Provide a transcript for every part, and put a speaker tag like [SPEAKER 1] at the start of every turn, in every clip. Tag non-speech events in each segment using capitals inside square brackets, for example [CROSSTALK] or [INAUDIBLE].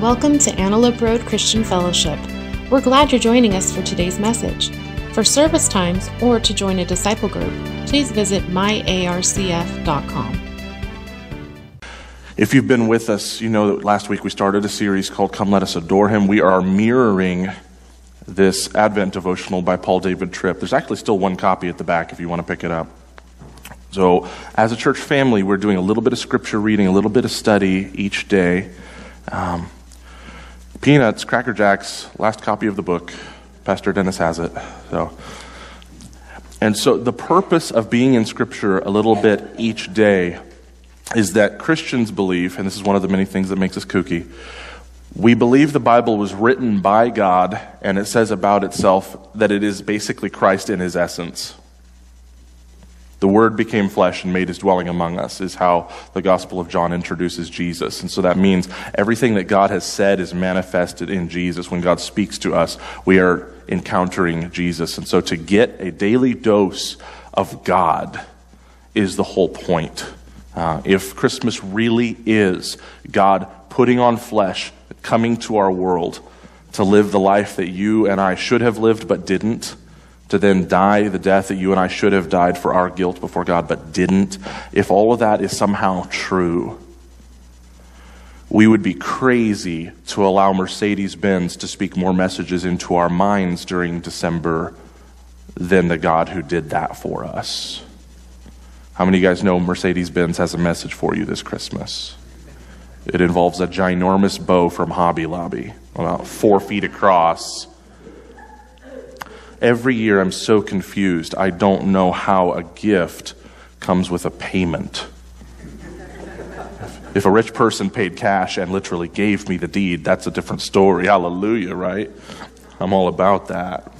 [SPEAKER 1] Welcome to Antelope Road Christian Fellowship. We're glad you're joining us for today's message. For service times or to join a disciple group, please visit myarcf.com.
[SPEAKER 2] If you've been with us, you know that last week we started a series called Come Let Us Adore Him. We are mirroring this Advent devotional by Paul David Tripp. There's actually still one copy at the back if you want to pick it up. So, as a church family, we're doing a little bit of scripture reading, a little bit of study each day. Um, Peanuts, Cracker Jacks, last copy of the book. Pastor Dennis has it. So, and so the purpose of being in Scripture a little bit each day is that Christians believe, and this is one of the many things that makes us kooky, we believe the Bible was written by God, and it says about itself that it is basically Christ in his essence. The Word became flesh and made his dwelling among us, is how the Gospel of John introduces Jesus. And so that means everything that God has said is manifested in Jesus. When God speaks to us, we are encountering Jesus. And so to get a daily dose of God is the whole point. Uh, if Christmas really is God putting on flesh, coming to our world to live the life that you and I should have lived but didn't, to then die the death that you and I should have died for our guilt before God but didn't, if all of that is somehow true, we would be crazy to allow Mercedes Benz to speak more messages into our minds during December than the God who did that for us. How many of you guys know Mercedes Benz has a message for you this Christmas? It involves a ginormous bow from Hobby Lobby, about four feet across Every year I'm so confused. I don't know how a gift comes with a payment. If a rich person paid cash and literally gave me the deed, that's a different story. Hallelujah, right? I'm all about that.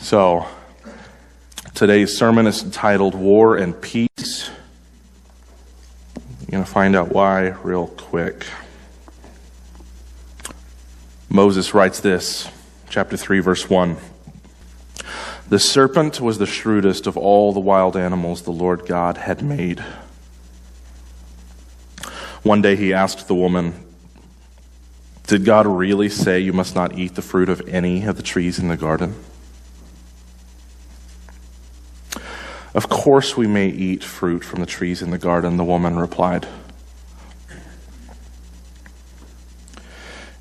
[SPEAKER 2] So, today's sermon is entitled War and Peace. You're going to find out why real quick. Moses writes this chapter 3, verse 1. The serpent was the shrewdest of all the wild animals the Lord God had made. One day he asked the woman, Did God really say you must not eat the fruit of any of the trees in the garden? Of course we may eat fruit from the trees in the garden, the woman replied.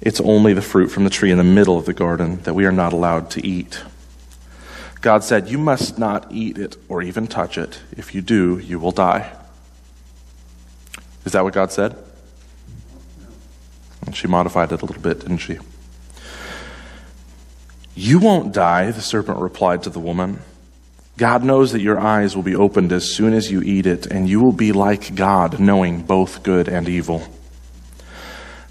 [SPEAKER 2] It's only the fruit from the tree in the middle of the garden that we are not allowed to eat. God said, You must not eat it or even touch it. If you do, you will die. Is that what God said? And she modified it a little bit, didn't she? You won't die, the serpent replied to the woman. God knows that your eyes will be opened as soon as you eat it, and you will be like God, knowing both good and evil.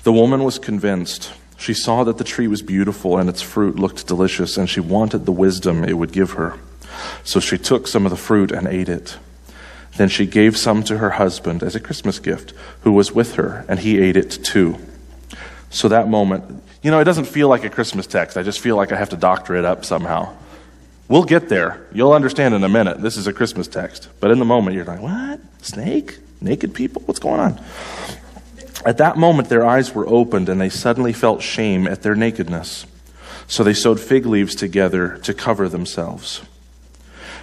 [SPEAKER 2] The woman was convinced. She saw that the tree was beautiful and its fruit looked delicious, and she wanted the wisdom it would give her. So she took some of the fruit and ate it. Then she gave some to her husband as a Christmas gift, who was with her, and he ate it too. So that moment, you know, it doesn't feel like a Christmas text. I just feel like I have to doctor it up somehow. We'll get there. You'll understand in a minute. This is a Christmas text. But in the moment, you're like, what? Snake? Naked people? What's going on? At that moment, their eyes were opened, and they suddenly felt shame at their nakedness. So they sewed fig leaves together to cover themselves.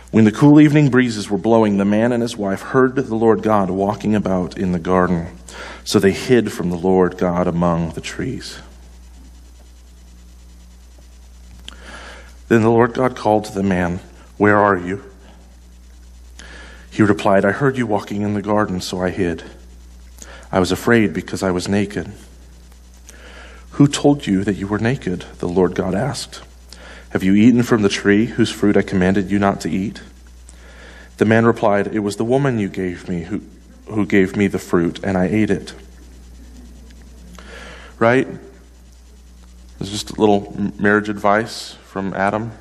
[SPEAKER 2] When the cool evening breezes were blowing, the man and his wife heard the Lord God walking about in the garden. So they hid from the Lord God among the trees. Then the Lord God called to the man, Where are you? He replied, I heard you walking in the garden, so I hid. I was afraid because I was naked. Who told you that you were naked? The Lord God asked. Have you eaten from the tree whose fruit I commanded you not to eat? The man replied, It was the woman you gave me who, who gave me the fruit, and I ate it. Right? Is just a little marriage advice from Adam.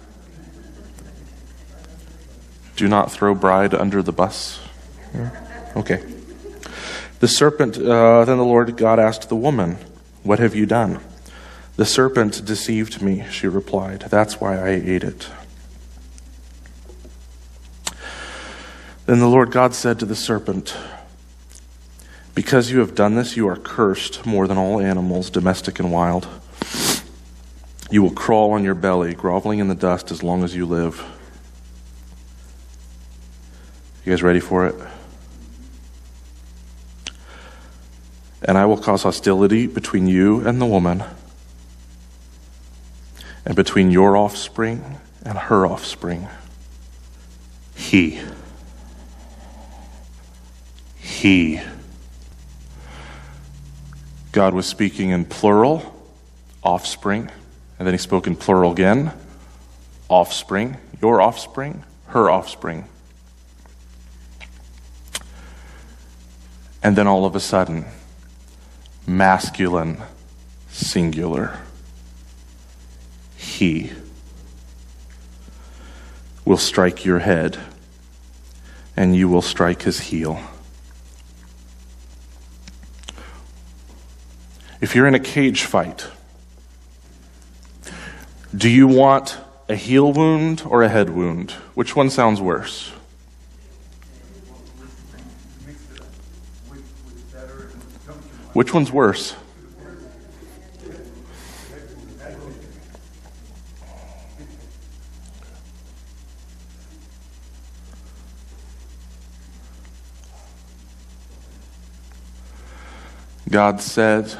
[SPEAKER 2] Do not throw bride under the bus. Okay. The serpent, uh, then the Lord God asked the woman, What have you done? The serpent deceived me, she replied. That's why I ate it. Then the Lord God said to the serpent, Because you have done this, you are cursed more than all animals, domestic and wild. You will crawl on your belly, groveling in the dust as long as you live. You guys ready for it? And I will cause hostility between you and the woman, and between your offspring and her offspring. He. He. God was speaking in plural, offspring, and then he spoke in plural again, offspring, your offspring, her offspring. And then all of a sudden, masculine, singular. He will strike your head, and you will strike his heel. If you're in a cage fight, do you want a heel wound or a head wound? Which one sounds worse? Which one's worse? God said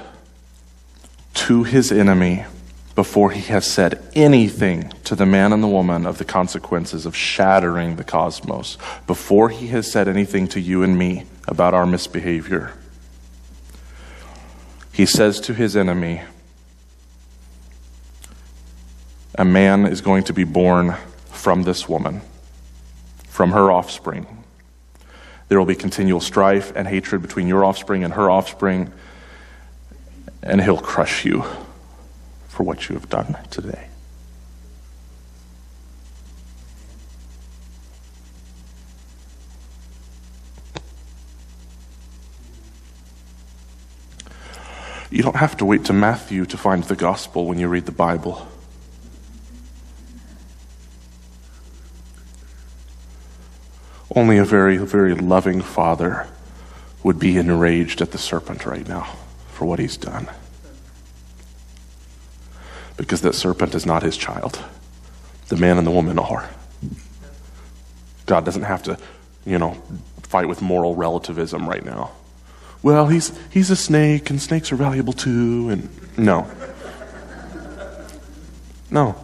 [SPEAKER 2] to his enemy before he has said anything to the man and the woman of the consequences of shattering the cosmos, before he has said anything to you and me about our misbehavior. He says to his enemy, A man is going to be born from this woman, from her offspring. There will be continual strife and hatred between your offspring and her offspring, and he'll crush you for what you have done today. You don't have to wait to Matthew to find the gospel when you read the Bible. Only a very, very loving father would be enraged at the serpent right now for what he's done. Because that serpent is not his child. The man and the woman are. God doesn't have to, you know, fight with moral relativism right now. Well, he's, he's a snake, and snakes are valuable too, and no. No.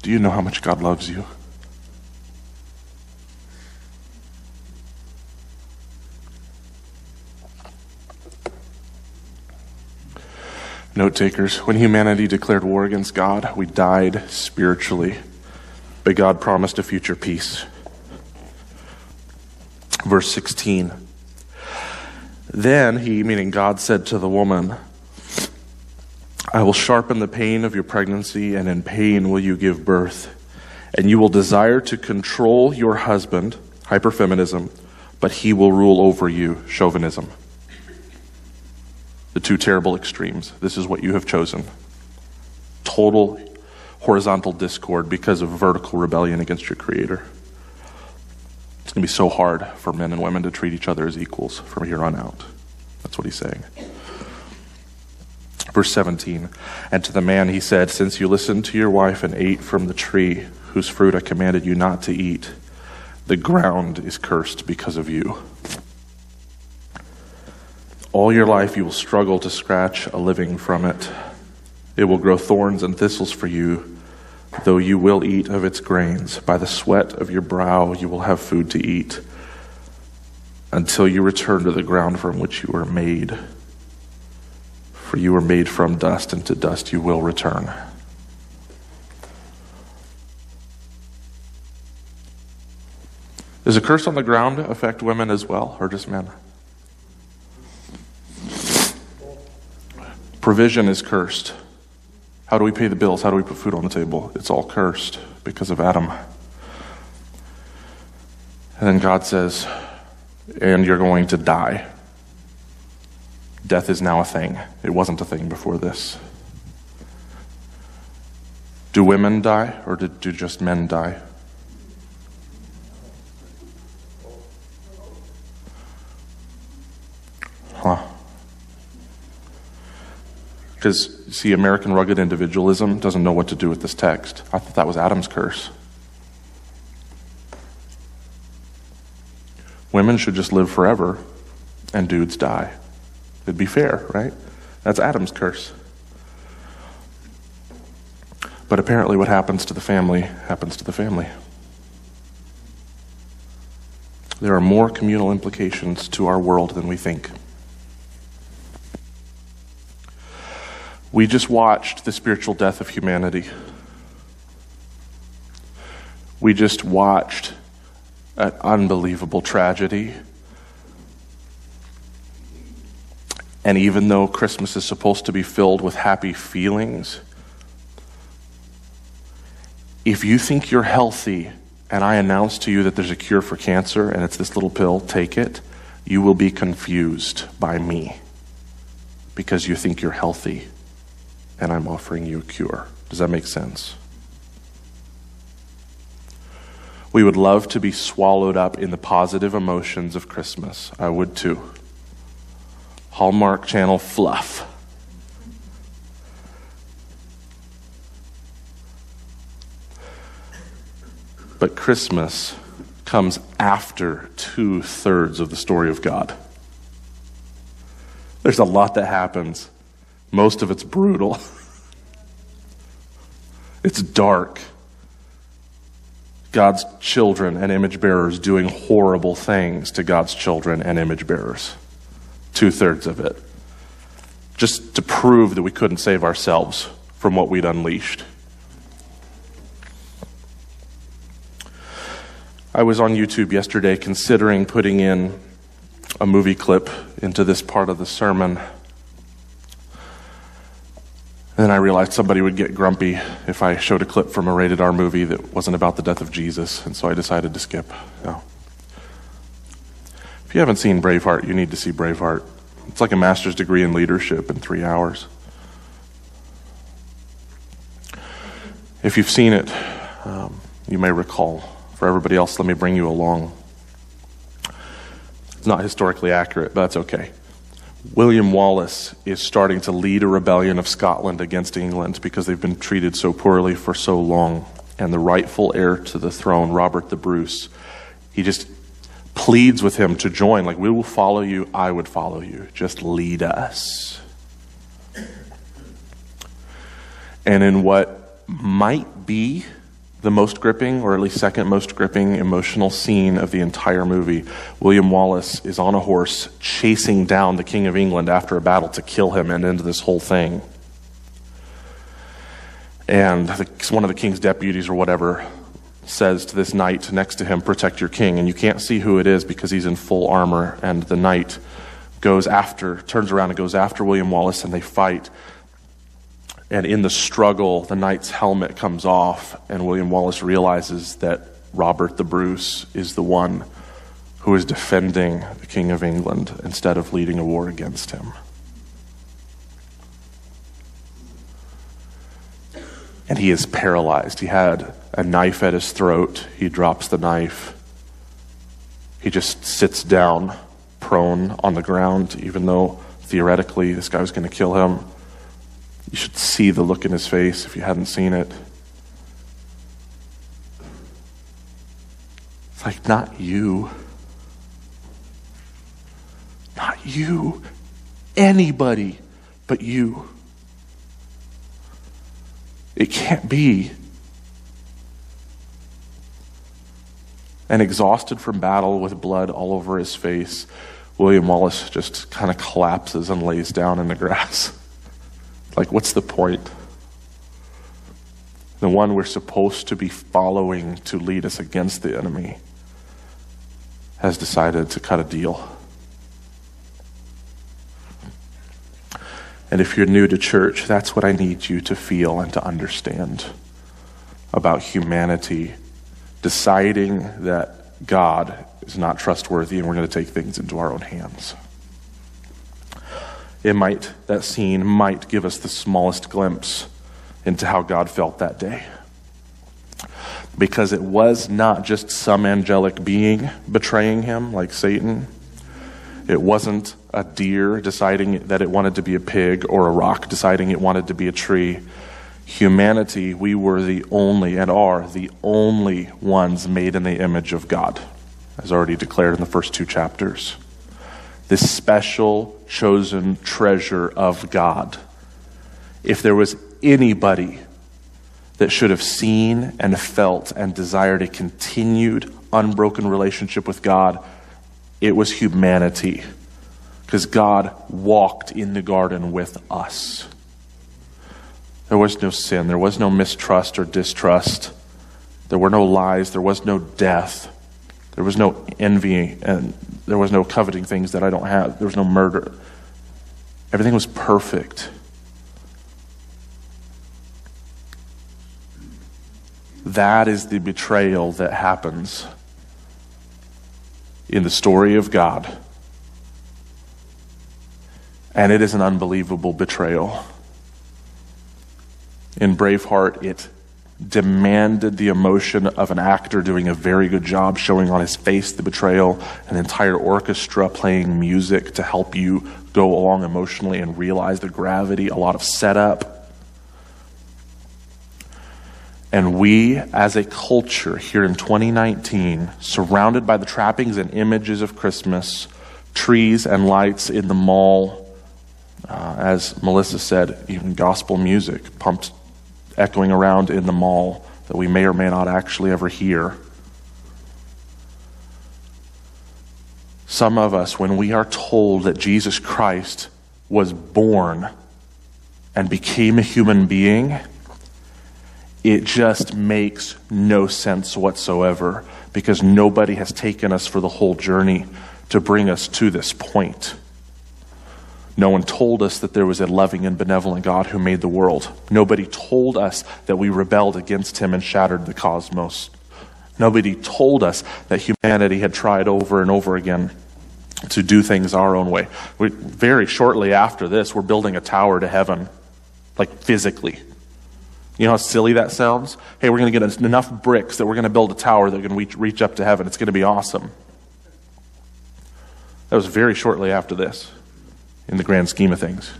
[SPEAKER 2] Do you know how much God loves you? Note takers, when humanity declared war against God, we died spiritually, but God promised a future peace. Verse 16. Then he, meaning God, said to the woman, I will sharpen the pain of your pregnancy, and in pain will you give birth. And you will desire to control your husband, hyperfeminism, but he will rule over you, chauvinism. The two terrible extremes. This is what you have chosen. Total horizontal discord because of vertical rebellion against your Creator. It's going to be so hard for men and women to treat each other as equals from here on out. That's what he's saying. Verse 17 And to the man he said, Since you listened to your wife and ate from the tree whose fruit I commanded you not to eat, the ground is cursed because of you. All your life you will struggle to scratch a living from it. It will grow thorns and thistles for you, though you will eat of its grains. By the sweat of your brow you will have food to eat, until you return to the ground from which you were made. For you were made from dust, and to dust you will return. Does a curse on the ground affect women as well, or just men? Provision is cursed. How do we pay the bills? How do we put food on the table? It's all cursed because of Adam. And then God says, and you're going to die. Death is now a thing. It wasn't a thing before this. Do women die, or do, just men die? Because, see, American rugged individualism doesn't know what to do with this text. I thought that was Adam's curse. Women should just live forever and dudes die. It'd be fair, right? That's Adam's curse. But apparently, what happens to the family happens to the family. There are more communal implications to our world than we think. We just watched the spiritual death of humanity. We just watched an unbelievable tragedy. And even though Christmas is supposed to be filled with happy feelings, if you think you're healthy and I announce to you that there's a cure for cancer and it's this little pill, take it, you will be confused by me because you think you're healthy and I'm offering you a cure. Does that make sense? We would love to be swallowed up in the positive emotions of Christmas. I would too. Hallmark Channel fluff. But Christmas comes after two thirds of the story of God. There's a lot that happens. Most of it's brutal, [LAUGHS] it's dark. God's children and image bearers doing horrible things to God's children and image bearers. Two thirds of it. Just to prove that we couldn't save ourselves from what we'd unleashed. I was on YouTube yesterday considering putting in a movie clip into this part of the sermon. And then I realized somebody would get grumpy if I showed a clip from a rated R movie that wasn't about the death of Jesus, and so I decided to skip. If you haven't seen Braveheart, you need to see Braveheart. It's like a master's degree in leadership in three hours. If you've seen it, um, you may recall for everybody else, let me bring you along. It's not historically accurate, but that's okay. William Wallace is starting to lead a rebellion of Scotland against England because they've been treated so poorly for so long. And the rightful heir to the throne, Robert the Bruce, he just pleads with him to join. Like, we will follow you, I would follow you. Just lead us. And in what might be the most gripping, or at least second most gripping, emotional scene of the entire movie. William Wallace is on a horse chasing down the King of England after a battle to kill him and end this whole thing. And the, one of the king's deputies or whatever says to this knight next to him, Protect your king. And you can't see who it is because he's in full armor. And the knight goes after, turns around and goes after William Wallace, and they fight. And in the struggle, the knight's helmet comes off, and William Wallace realizes that Robert the Bruce is the one who is defending the King of England instead of leading a war against him. And he is paralyzed. He had a knife at his throat. He drops the knife. He just sits down, prone on the ground, even though theoretically this guy was going to kill him. You should see the look in his face if you hadn't seen it. It's like, not you. Not you. Anybody but you. It can't be. And exhausted from battle with blood all over his face, William Wallace just kind of collapses and lays down in the grass. [LAUGHS] Like, what's the point? The one we're supposed to be following to lead us against the enemy has decided to cut a deal. And if you're new to church, that's what I need you to feel and to understand about humanity deciding that God is not trustworthy and we're going to take things into our own hands it might, that scene might give us the smallest glimpse into how God felt that day. Because it was not just some angelic being betraying him like Satan, It wasn't a deer deciding that it wanted to be a pig or a rock deciding it wanted to be a tree. Humanity, we were the only and are the only ones made in the image of God, as already declared in the first two chapters. This special, chosen treasure of God. If there was anybody that should have seen and felt and desired a continued, unbroken relationship with God, it was humanity. Because God walked in the garden with us. There was no sin, there was no mistrust or distrust, there were no lies, there was no death, there was no envy, and there was no coveting things that I don't have, there was no murder. Everything was perfect. That is the betrayal that happens in the story of God. And it is an unbelievable betrayal. In Braveheart, it demanded the emotion of an actor doing a very good job showing on his face the betrayal, an entire orchestra playing music to help you go along emotionally and realize the gravity, a lot of setup. And we, as a culture here in 2019, surrounded by the trappings and images of Christmas, trees and lights in the mall, uh, as Melissa said, even gospel music pumped, echoing around in the mall that we may or may not actually ever hear. Some of us, when we are told that Jesus Christ was born and became a human being, it just makes no sense whatsoever because nobody has taken us for the whole journey to bring us to this point. No one told us that there was a loving and benevolent God who made the world. Nobody told us that we rebelled against him and shattered the cosmos. Nobody told us that humanity had tried over and over again to do things our own way. We, very shortly after this, we're building a tower to heaven, like physically. You know how silly that sounds? Hey, we're going to get enough bricks that we're going to build a tower that can reach up to heaven. It's going to be awesome. That was very shortly after this, in the grand scheme of things.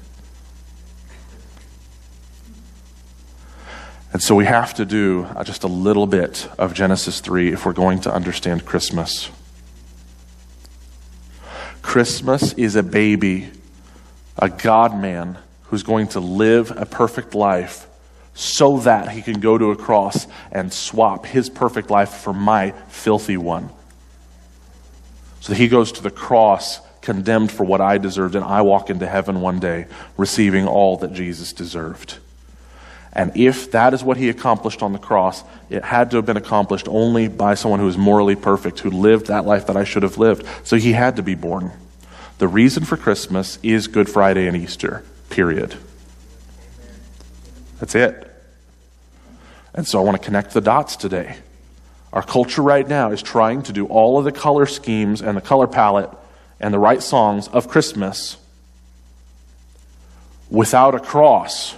[SPEAKER 2] And so we have to do uh, just a little bit of Genesis 3 if we're going to understand Christmas. Christmas is a baby, a God man who's going to live a perfect life so that he can go to a cross and swap his perfect life for my filthy one. So he goes to the cross condemned for what I deserved, and I walk into heaven one day receiving all that Jesus deserved. And if that is what he accomplished on the cross, it had to have been accomplished only by someone who was morally perfect, who lived that life that I should have lived. So he had to be born. The reason for Christmas is Good Friday and Easter, period. That's it. And so I want to connect the dots today. Our culture right now is trying to do all of the color schemes and the color palette and the right songs of Christmas without a cross,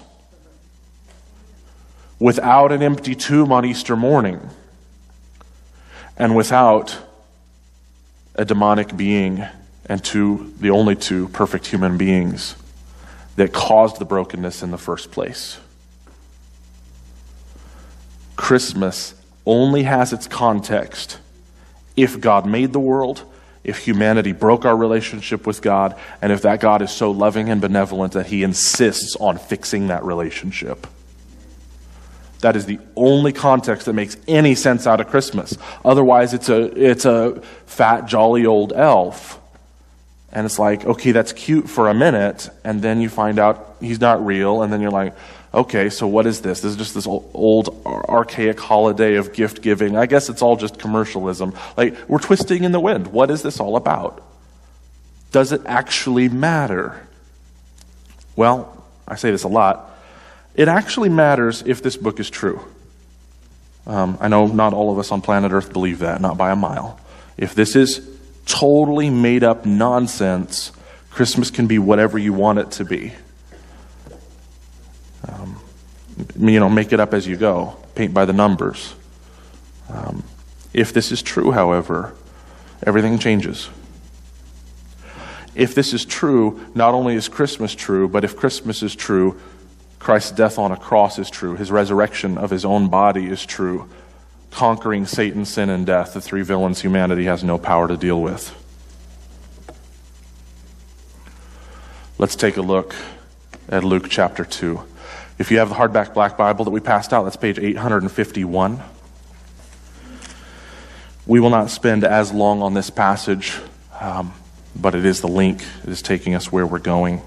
[SPEAKER 2] without an empty tomb on Easter morning, and without a demonic being and two, the only two perfect human beings that caused the brokenness in the first place. Christmas only has its context if God made the world, if humanity broke our relationship with God, and if that God is so loving and benevolent that he insists on fixing that relationship. That is the only context that makes any sense out of Christmas. Otherwise, it's a, it's a fat, jolly old elf. And it's like, okay, that's cute for a minute, and then you find out he's not real, and then you're like, okay, so what is this? This is just this old, archaic holiday of gift giving. I guess it's all just commercialism. Like, we're twisting in the wind. What is this all about? Does it actually matter? Well, I say this a lot. It actually matters if this book is true. Um, I know not all of us on planet Earth believe that, not by a mile. If this is totally made up nonsense, Christmas can be whatever you want it to be. Um, you know, make it up as you go, paint by the numbers. Um, if this is true, however, everything changes. if this is true, not only is Christmas true, but if Christmas is true, Christ's death on a cross is true. His resurrection of his own body is true. Conquering Satan, sin, and death, the three villains humanity has no power to deal with. Let's take a look at Luke chapter 2. If you have the hardback black Bible that we passed out, that's page 851. We will not spend as long on this passage, um, but it is the link. It is taking us where we're going.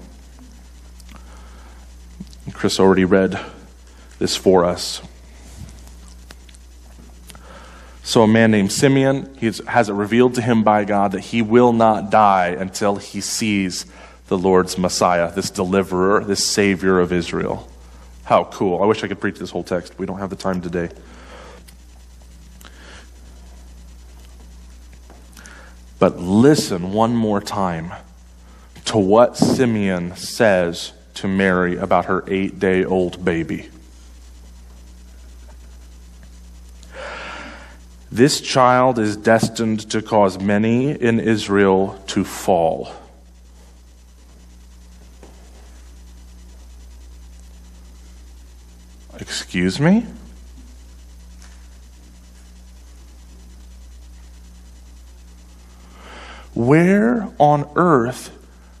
[SPEAKER 2] Chris already read this for us. So, a man named Simeon has it revealed to him by God that he will not die until he sees the Lord's Messiah, this deliverer, this Savior of Israel. How cool. I wish I could preach this whole text. We don't have the time today. But listen one more time to what Simeon says to Mary about her eight day old baby. This child is destined to cause many in Israel to fall. Excuse me? Where on earth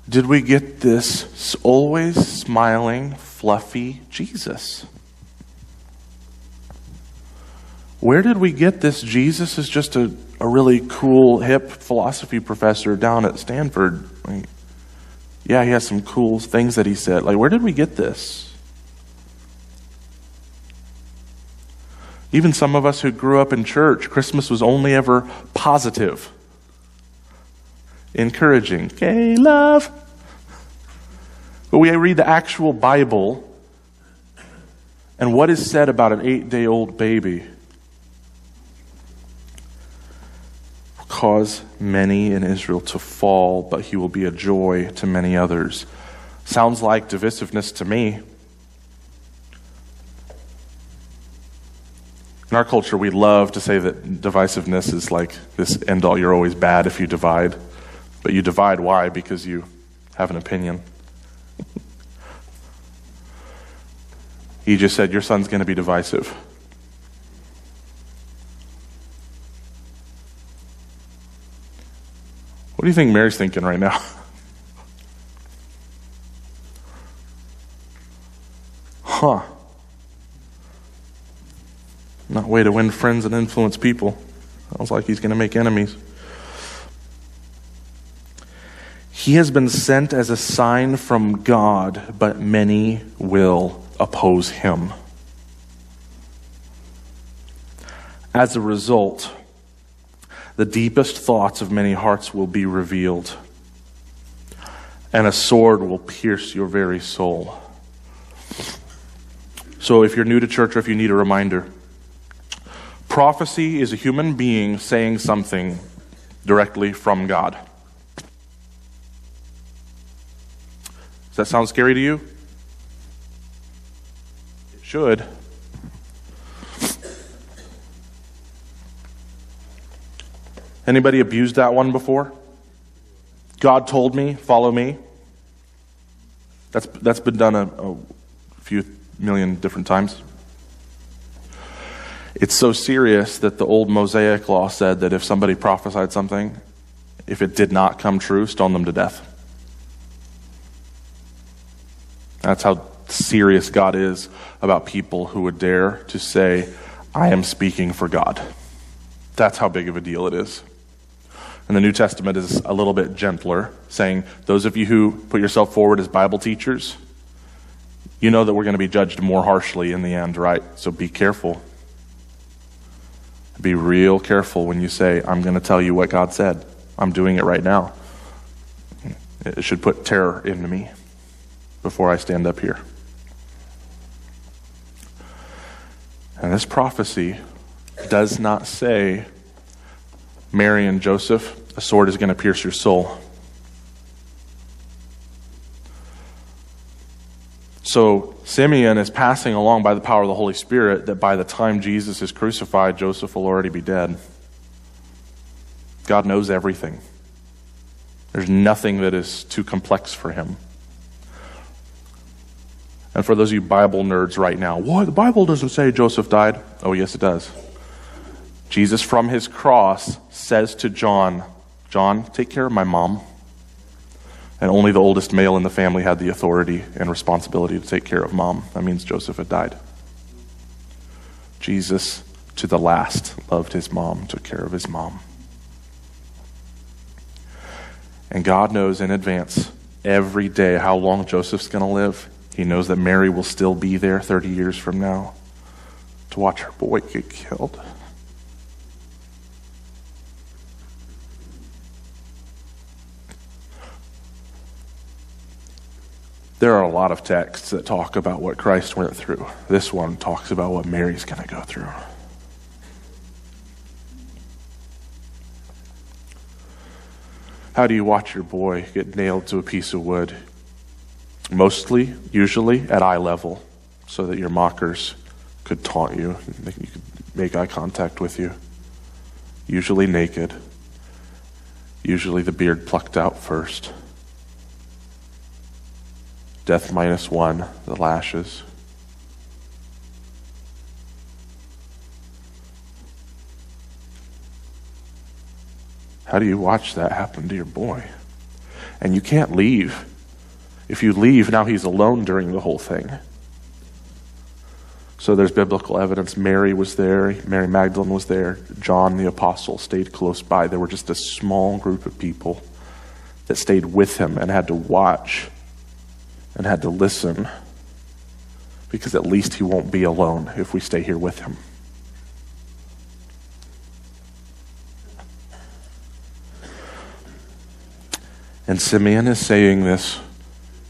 [SPEAKER 2] did we get this always smiling, fluffy Jesus? Where did we get this? Jesus is just a, a really cool, hip philosophy professor down at Stanford. Like, yeah, he has some cool things that he said. Like, where did we get this? Even some of us who grew up in church, Christmas was only ever positive, encouraging. Okay, love. But we read the actual Bible, and what is said about an eight day old baby will cause many in Israel to fall, but he will be a joy to many others. Sounds like divisiveness to me. In our culture, we love to say that divisiveness is like this end all. You're always bad if you divide. But you divide why? Because you have an opinion. he just said, Your son's going to be divisive. What do you think Mary's thinking right now? [LAUGHS] huh. Not way to win friends and influence people. Sounds like he's going to make enemies. He has been sent as a sign from God, but many will oppose him. As a result, the deepest thoughts of many hearts will be revealed, and a sword will pierce your very soul. So, if you're new to church or if you need a reminder, Prophecy is a human being saying something directly from God. Does that sound scary to you? It should. Anybody abused that one before? God told me, follow me. That's, that's been done a, a few million different times. It's so serious that the old Mosaic law said that if somebody prophesied something, if it did not come true, stone them to death. That's how serious God is about people who would dare to say, I am speaking for God. That's how big of a deal it is. And the New Testament is a little bit gentler, saying, Those of you who put yourself forward as Bible teachers, you know that we're going to be judged more harshly in the end, right? So be careful. Be real careful when you say, I'm going to tell you what God said. I'm doing it right now. It should put terror into me before I stand up here. And this prophecy does not say, Mary and Joseph, a sword is going to pierce your soul. So Simeon is passing along by the power of the Holy Spirit that by the time Jesus is crucified, Joseph will already be dead. God knows everything. There's nothing that is too complex for him. And for those of you Bible nerds right now, what? The Bible doesn't say Joseph died. Oh, yes, it does. Jesus from his cross says to John, John, take care of my mom. And only the oldest male in the family had the authority and responsibility to take care of mom. That means Joseph had died. Jesus, to the last, loved his mom, took care of his mom. And God knows in advance every day how long Joseph's going to live. He knows that Mary will still be there 30 years from now to watch her boy get killed. There are a lot of texts that talk about what Christ went through. This one talks about what Mary's going to go through. How do you watch your boy get nailed to a piece of wood? Mostly, usually, at eye level, so that your mockers could taunt you, you could make eye contact with you. Usually naked. Usually the beard plucked out first. Death minus one, the lashes. How do you watch that happen to your boy? And you can't leave. If you leave, now he's alone during the whole thing. So there's biblical evidence. Mary was there, Mary Magdalene was there, John the Apostle stayed close by. There were just a small group of people that stayed with him and had to watch and had to listen because at least he won't be alone if we stay here with him. And Simeon is saying this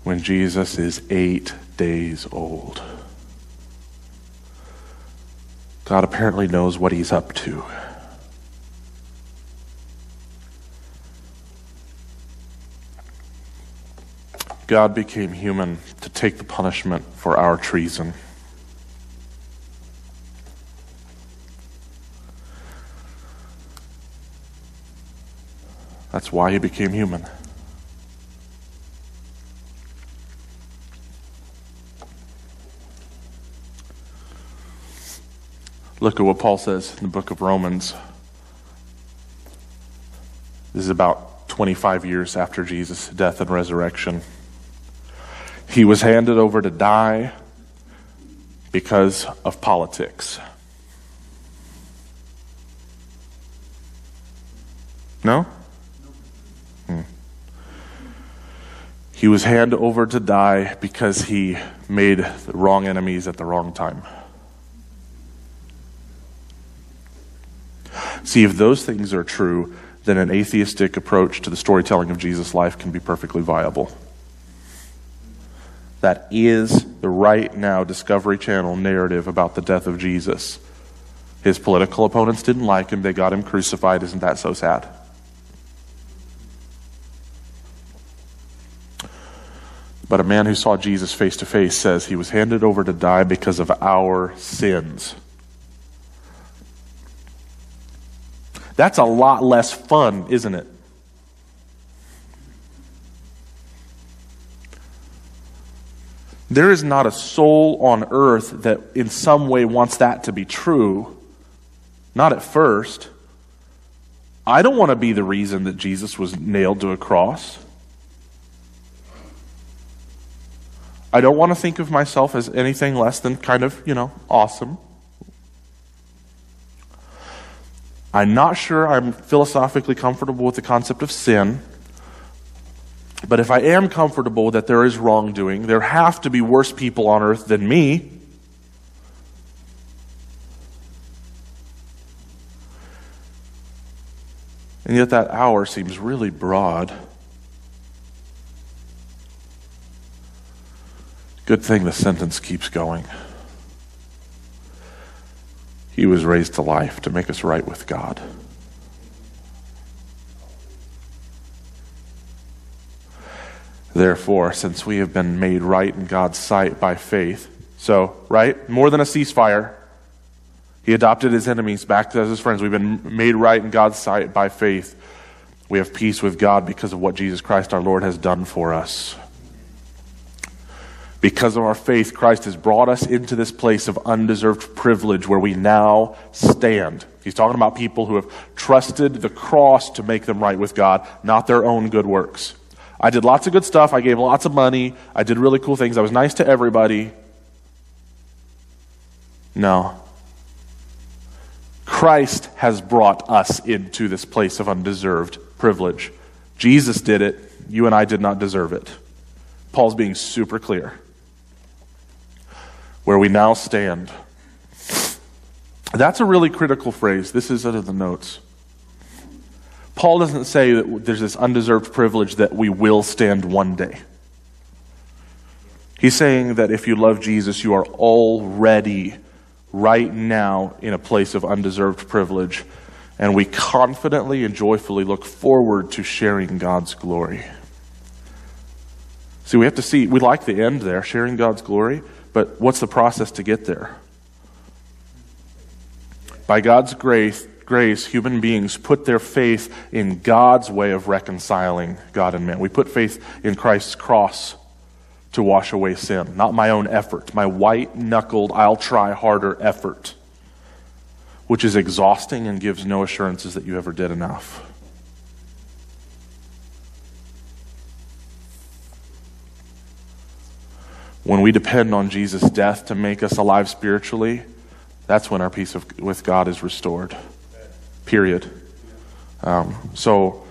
[SPEAKER 2] when Jesus is eight days old. God apparently knows what he's up to. God became human to take the punishment for our treason. That's why he became human. Look at what Paul says in the book of Romans. This is about 25 years after Jesus' death and resurrection. He was handed over to die because of politics. No? Hmm. He was handed over to die because he made the wrong enemies at the wrong time. See, if those things are true, then an atheistic approach to the storytelling of Jesus' life can be perfectly viable. That is the right now Discovery Channel narrative about the death of Jesus. His political opponents didn't like him, they got him crucified. Isn't that so sad? But a man who saw Jesus face to face says he was handed over to die because of our sins. That's a lot less fun, isn't it? There is not a soul on earth that in some way wants that to be true. Not at first. I don't want to be the reason that Jesus was nailed to a cross. I don't want to think of myself as anything less than kind of, you know, awesome. I'm not sure I'm philosophically comfortable with the concept of sin. But if I am comfortable that there is wrongdoing, there have to be worse people on earth than me. And yet that our seems really broad. Good thing the sentence keeps going. He was raised to life to make us right with God. Therefore, since we have been made right in God's sight by faith, so, right? More than a ceasefire. He adopted his enemies back as his friends. We've been made right in God's sight by faith. We have peace with God because of what Jesus Christ our Lord has done for us. Because of our faith, Christ has brought us into this place of undeserved privilege where we now stand. He's talking about people who have trusted the cross to make them right with God, not their own good works. I did lots of good stuff. I gave lots of money. I did really cool things. I was nice to everybody. No. Christ has brought us into this place of undeserved privilege. Jesus did it. You and I did not deserve it. Paul's being super clear where we now stand. That's a really critical phrase. This is out of the notes. Paul doesn't say that there's this undeserved privilege that we will stand one day. He's saying that if you love Jesus, you are already, right now, in a place of undeserved privilege. And we confidently and joyfully look forward to sharing God's glory. See, we have to see, we like the end there, sharing God's glory, but what's the process to get there? By God's grace, grace, human beings put their faith in God's way of reconciling God and man. We put faith in Christ's cross to wash away sin, not my own effort, my white knuckled, I'll try harder effort, which is exhausting and gives no assurances that you ever did enough. When we depend on Jesus' death to make us alive spiritually, that's when our peace of, with God is restored. Period. Um, so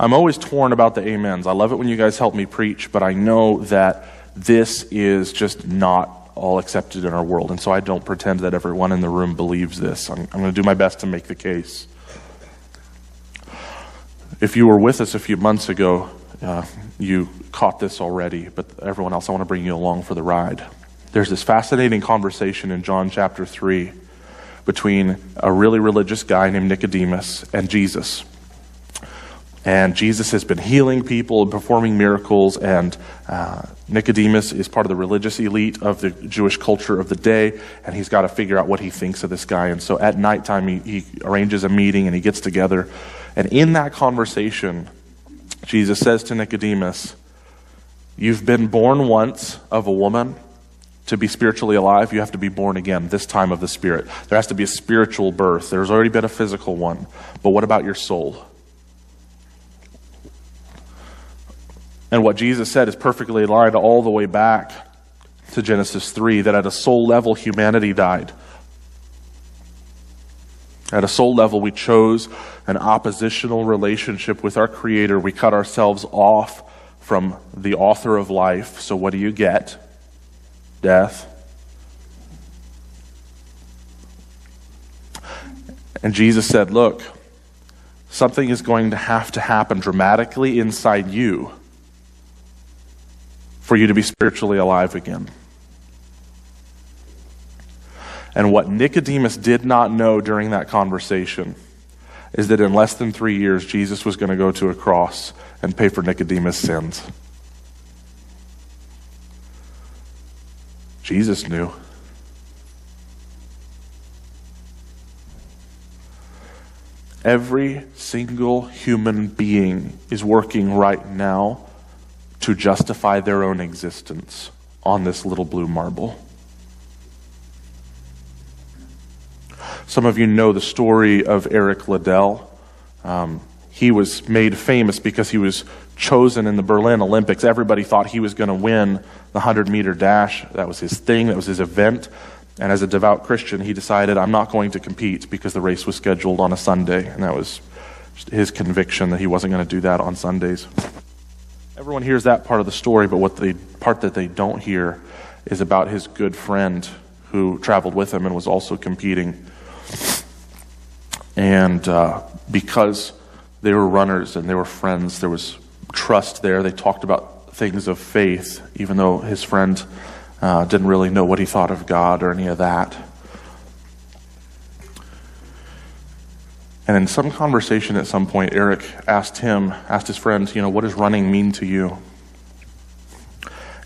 [SPEAKER 2] I'm always torn about the amens. I love it when you guys help me preach, but I know that this is just not all accepted in our world. And so I don't pretend that everyone in the room believes this. I'm, I'm going to do my best to make the case. If you were with us a few months ago, uh, you caught this already, but everyone else, I want to bring you along for the ride. There's this fascinating conversation in John chapter 3 between a really religious guy named Nicodemus and Jesus. And Jesus has been healing people and performing miracles, and uh, Nicodemus is part of the religious elite of the Jewish culture of the day, and he's got to figure out what he thinks of this guy. And so at nighttime, he, he arranges a meeting and he gets together. And in that conversation, Jesus says to Nicodemus, You've been born once of a woman. To be spiritually alive, you have to be born again, this time of the Spirit. There has to be a spiritual birth. There's already been a physical one. But what about your soul? And what Jesus said is perfectly aligned all the way back to Genesis 3 that at a soul level, humanity died. At a soul level, we chose an oppositional relationship with our Creator. We cut ourselves off from the author of life. So, what do you get? Death. And Jesus said, Look, something is going to have to happen dramatically inside you for you to be spiritually alive again. And what Nicodemus did not know during that conversation is that in less than three years, Jesus was going to go to a cross and pay for Nicodemus' sins. Jesus knew. Every single human being is working right now to justify their own existence on this little blue marble. Some of you know the story of Eric Liddell. Um, he was made famous because he was chosen in the Berlin Olympics. Everybody thought he was going to win the 100 meter dash. That was his thing, that was his event. And as a devout Christian, he decided, I'm not going to compete because the race was scheduled on a Sunday. And that was his conviction that he wasn't going to do that on Sundays. Everyone hears that part of the story, but what the part that they don't hear is about his good friend who traveled with him and was also competing. And uh, because they were runners and they were friends, there was trust there. They talked about things of faith, even though his friend uh, didn't really know what he thought of God or any of that. And in some conversation at some point, Eric asked him, asked his friend, you know, what does running mean to you?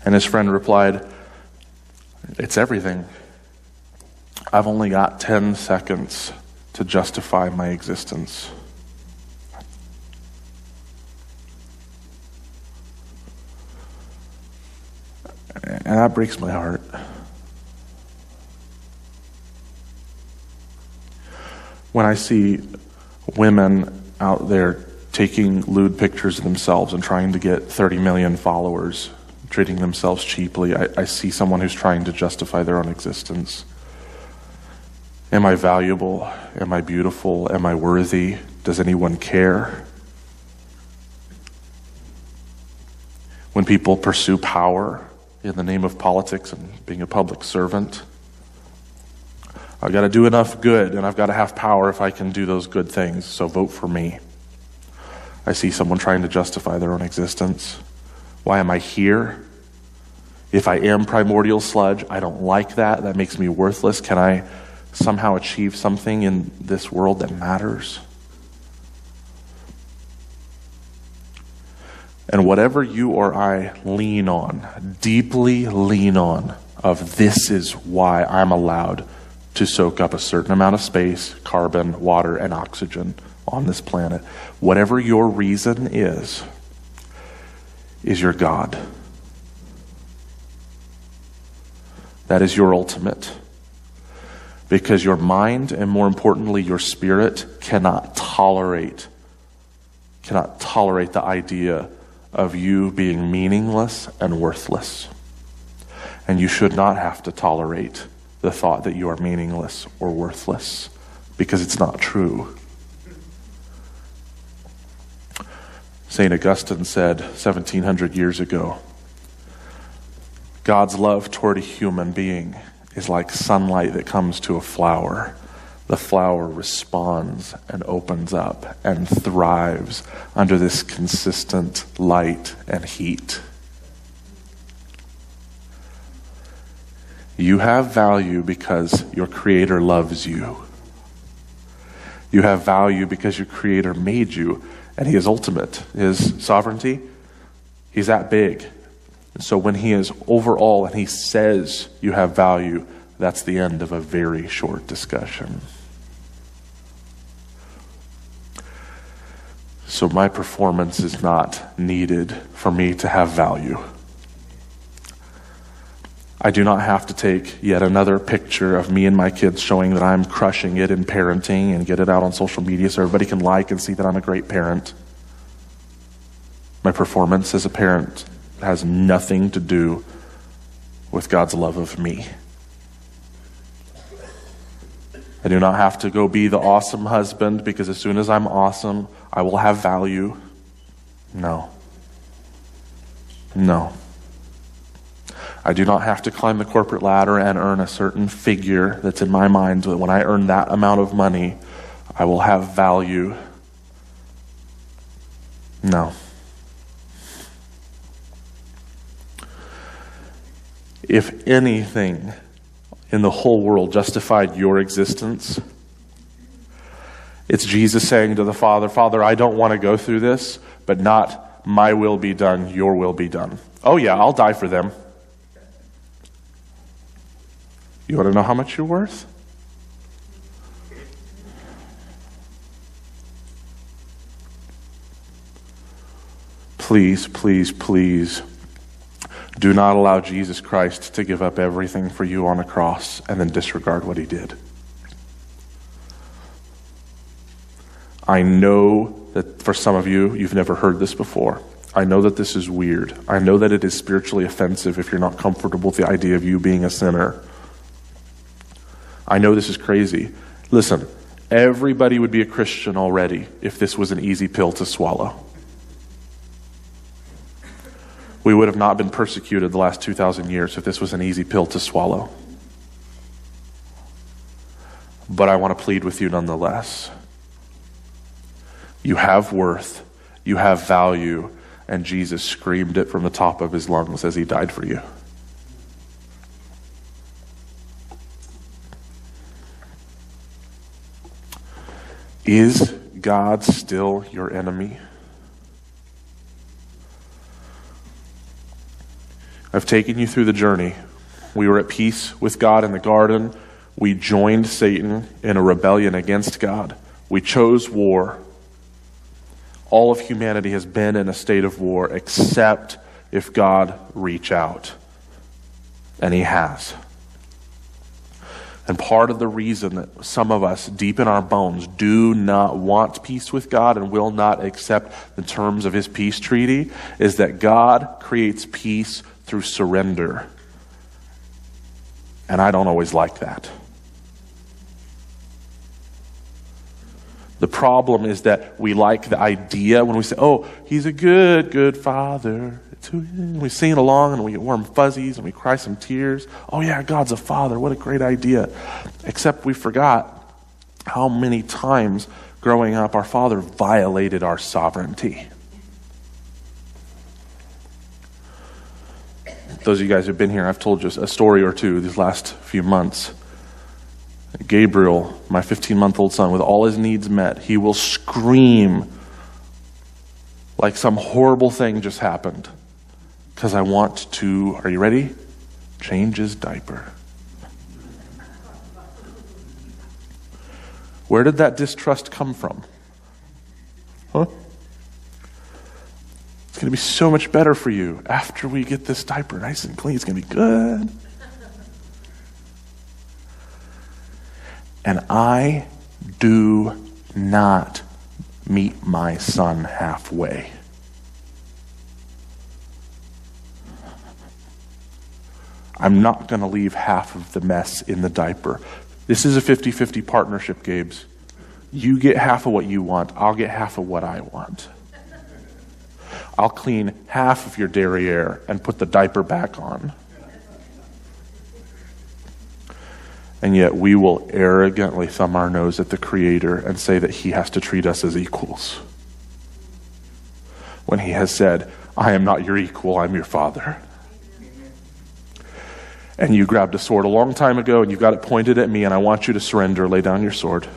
[SPEAKER 2] And his friend replied, it's everything. I've only got 10 seconds to justify my existence. And that breaks my heart. When I see women out there taking lewd pictures of themselves and trying to get 30 million followers, treating themselves cheaply, I, I see someone who's trying to justify their own existence. Am I valuable? Am I beautiful? Am I worthy? Does anyone care? When people pursue power in the name of politics and being a public servant, I've got to do enough good and I've got to have power if I can do those good things, so vote for me. I see someone trying to justify their own existence. Why am I here? If I am primordial sludge, I don't like that. That makes me worthless. Can I somehow achieve something in this world that matters. And whatever you or I lean on, deeply lean on, of this is why I'm allowed to soak up a certain amount of space, carbon, water, and oxygen on this planet. Whatever your reason is, is your God. That is your ultimate because your mind and more importantly your spirit cannot tolerate cannot tolerate the idea of you being meaningless and worthless and you should not have to tolerate the thought that you are meaningless or worthless because it's not true St. Augustine said 1700 years ago God's love toward a human being is like sunlight that comes to a flower. The flower responds and opens up and thrives under this consistent light and heat. You have value because your Creator loves you. You have value because your Creator made you, and He is ultimate. His sovereignty, He's that big. And so when he is over all and he says you have value, that's the end of a very short discussion. So my performance is not needed for me to have value. I do not have to take yet another picture of me and my kids showing that I'm crushing it in parenting and get it out on social media so everybody can like and see that I'm a great parent. My performance as a parent has nothing to do with God's love of me. I do not have to go be the awesome husband because as soon as I'm awesome, I will have value. No. No. I do not have to climb the corporate ladder and earn a certain figure that's in my mind that when I earn that amount of money, I will have value. No. if anything in the whole world justified your existence, it's Jesus saying to the Father, Father, I don't want to go through this, but not my will be done, your will be done. Oh, yeah, I'll die for them. You want to know how much you're worth? Please, please, please do not allow Jesus Christ to give up everything for you on a cross and then disregard what he did. I know that for some of you, you've never heard this before. I know that this is weird. I know that it is spiritually offensive if you're not comfortable with the idea of you being a sinner. I know this is crazy. Listen, everybody would be a Christian already if this was an easy pill to swallow we would have not been persecuted the last 2,000 years if this was an easy pill to swallow. But I want to plead with you nonetheless. You have worth, you have value, and Jesus screamed it from the top of his lungs as he died for you. Is God still your enemy? I've taken you through the journey. We were at peace with God in the garden. We joined Satan in a rebellion against God. We chose war. All of humanity has been in a state of war except if God reach out. And He has. And part of the reason that some of us, deep in our bones, do not want peace with God and will not accept the terms of His peace treaty is that God creates peace through surrender. And I don't always like that. The problem is that we like the idea when we say, oh, he's a good, good father. We sing along and we get warm fuzzies and we cry some tears. Oh, yeah, God's a father. What a great idea. Except we forgot how many times growing up our father violated our sovereignty. Those of you guys who've been here, I've told you a story or two these last few months Gabriel, my 15 month old son, with all his needs met, he will scream like some horrible thing just happened. Because I want to, are you ready? Change his diaper. Where did that distrust come from? Huh? It's going to be so much better for you after we get this diaper nice and clean. It's going to be good. And I do not meet my son halfway. I'm not going to leave half of the mess in the diaper. This is a 50 50 partnership, Gabes. You get half of what you want, I'll get half of what I want. I'll clean half of your derriere and put the diaper back on. And yet we will arrogantly thumb our nose at the Creator and say that He has to treat us as equals. When He has said, I am not your equal, I'm your Father. And you grabbed a sword a long time ago and you got it pointed at me, and I want you to surrender. Lay down your sword.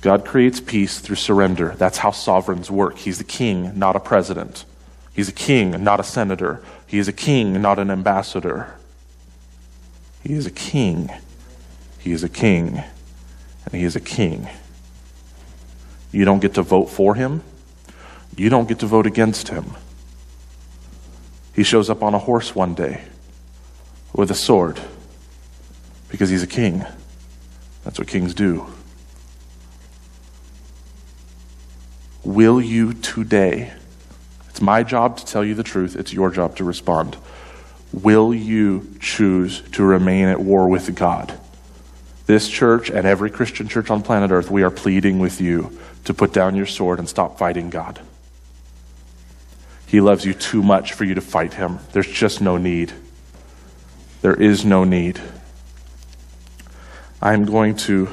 [SPEAKER 2] God creates peace through surrender. That's how sovereigns work. He's the king, not a president. He's a king, not a senator. He is a king, not an ambassador. He is a king. He is a king. And he is a king. You don't get to vote for him. You don't get to vote against him. He shows up on a horse one day with a sword because he's a king. That's what kings do. Will you today it's my job to tell you the truth, it's your job to respond. Will you choose to remain at war with God? This church and every Christian church on planet Earth, we are pleading with you to put down your sword and stop fighting God. He loves you too much for you to fight him. There's just no need. There is no need. I'm going to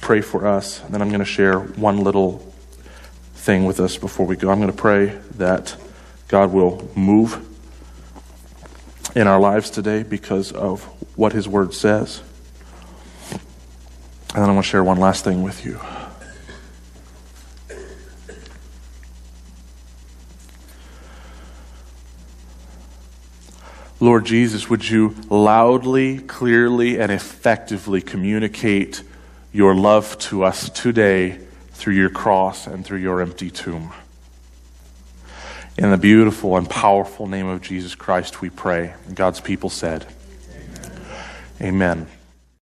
[SPEAKER 2] pray for us, and then I'm going to share one little thing with us before we go. I'm going to pray that God will move in our lives today because of what His Word says. And then I want to share one last thing with you. Lord Jesus, would you loudly, clearly, and effectively communicate your love to us today through your cross and through your empty tomb. In the beautiful and powerful name of Jesus Christ, we pray. God's people said, Amen. Amen.